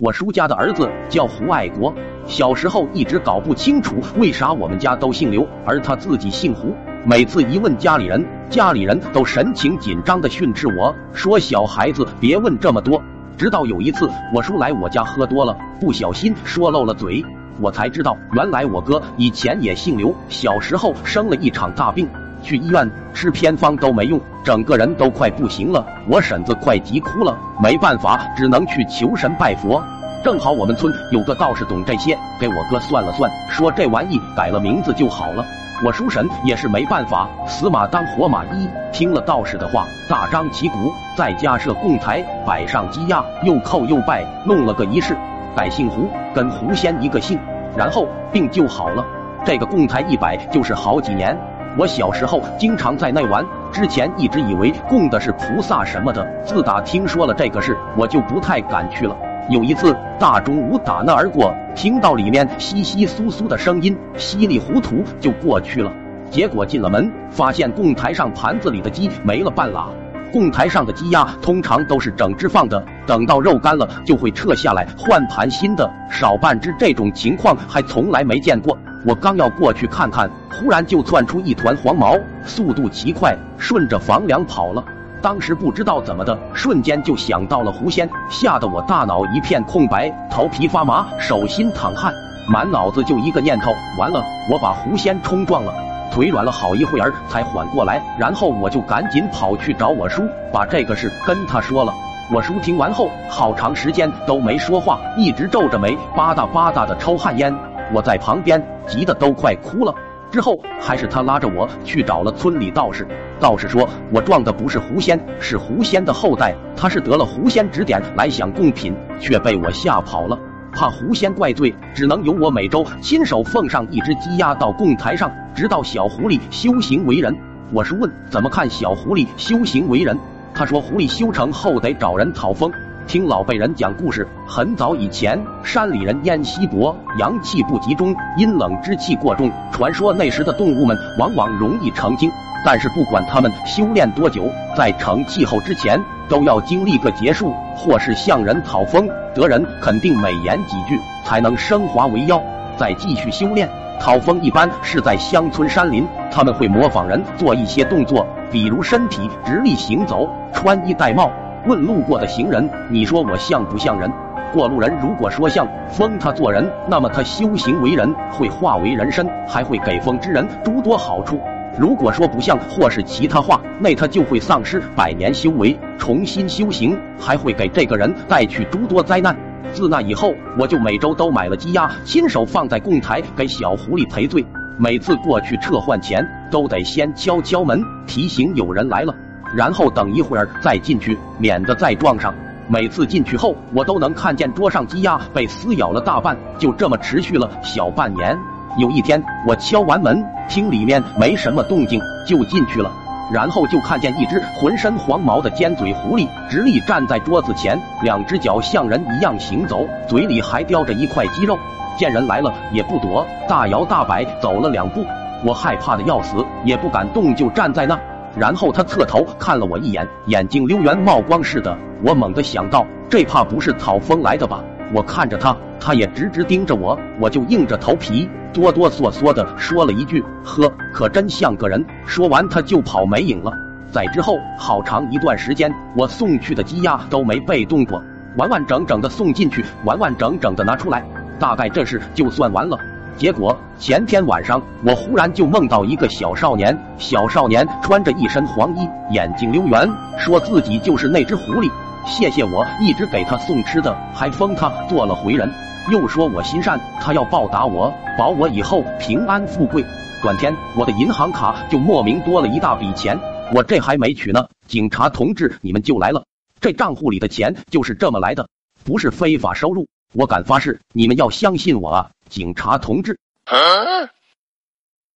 我叔家的儿子叫胡爱国，小时候一直搞不清楚为啥我们家都姓刘，而他自己姓胡。每次一问家里人，家里人都神情紧张的训斥我说：“小孩子别问这么多。”直到有一次我叔来我家喝多了，不小心说漏了嘴，我才知道原来我哥以前也姓刘，小时候生了一场大病，去医院吃偏方都没用，整个人都快不行了。我婶子快急哭了，没办法，只能去求神拜佛。正好我们村有个道士懂这些，给我哥算了算，说这玩意改了名字就好了。我叔婶也是没办法，死马当活马医，听了道士的话，大张旗鼓，在家设供台，摆上鸡鸭，又叩又拜，弄了个仪式，改姓胡，跟狐仙一个姓，然后病就好了。这个供台一摆就是好几年。我小时候经常在那玩，之前一直以为供的是菩萨什么的，自打听说了这个事，我就不太敢去了。有一次大中午打那而过，听到里面稀稀疏疏的声音，稀里糊涂就过去了。结果进了门，发现供台上盘子里的鸡没了半拉。供台上的鸡鸭通常都是整只放的，等到肉干了就会撤下来换盘新的，少半只这种情况还从来没见过。我刚要过去看看，忽然就窜出一团黄毛，速度奇快，顺着房梁跑了。当时不知道怎么的，瞬间就想到了狐仙，吓得我大脑一片空白，头皮发麻，手心淌汗，满脑子就一个念头：完了，我把狐仙冲撞了。腿软了好一会儿才缓过来，然后我就赶紧跑去找我叔，把这个事跟他说了。我叔听完后，好长时间都没说话，一直皱着眉，吧嗒吧嗒的抽旱烟。我在旁边急得都快哭了。之后还是他拉着我去找了村里道士。道士说我撞的不是狐仙，是狐仙的后代。他是得了狐仙指点来想贡品，却被我吓跑了。怕狐仙怪罪，只能由我每周亲手奉上一只鸡鸭到供台上，直到小狐狸修行为人。我是问怎么看小狐狸修行为人？他说狐狸修成后得找人讨封。听老辈人讲故事，很早以前，山里人烟稀薄，阳气不集中，阴冷之气过重。传说那时的动物们往往容易成精，但是不管他们修炼多久，在成气候之前，都要经历个结束，或是向人讨封，得人肯定美言几句，才能升华为妖，再继续修炼。讨封一般是在乡村山林，他们会模仿人做一些动作，比如身体直立行走，穿衣戴帽。问路过的行人：“你说我像不像人？”过路人如果说像，封他做人，那么他修行为人会化为人身，还会给封之人诸多好处。如果说不像或是其他话，那他就会丧失百年修为，重新修行，还会给这个人带去诸多灾难。自那以后，我就每周都买了鸡鸭，亲手放在供台给小狐狸赔罪。每次过去撤换前，都得先敲敲门，提醒有人来了。然后等一会儿再进去，免得再撞上。每次进去后，我都能看见桌上鸡鸭被撕咬了大半，就这么持续了小半年。有一天，我敲完门，听里面没什么动静，就进去了。然后就看见一只浑身黄毛的尖嘴狐狸直立站在桌子前，两只脚像人一样行走，嘴里还叼着一块鸡肉。见人来了也不躲，大摇大摆走了两步。我害怕的要死，也不敢动，就站在那。然后他侧头看了我一眼，眼睛溜圆冒光似的。我猛地想到，这怕不是草风来的吧？我看着他，他也直直盯着我，我就硬着头皮哆哆嗦嗦的说了一句：“呵，可真像个人。”说完他就跑没影了。在之后好长一段时间，我送去的鸡鸭都没被动过，完完整整的送进去，完完整整的拿出来，大概这事就算完了。结果前天晚上，我忽然就梦到一个小少年。小少年穿着一身黄衣，眼睛溜圆，说自己就是那只狐狸。谢谢我一直给他送吃的，还封他做了回人。又说我心善，他要报答我，保我以后平安富贵。转天我的银行卡就莫名多了一大笔钱。我这还没取呢，警察同志你们就来了。这账户里的钱就是这么来的，不是非法收入。我敢发誓，你们要相信我啊！警察同志。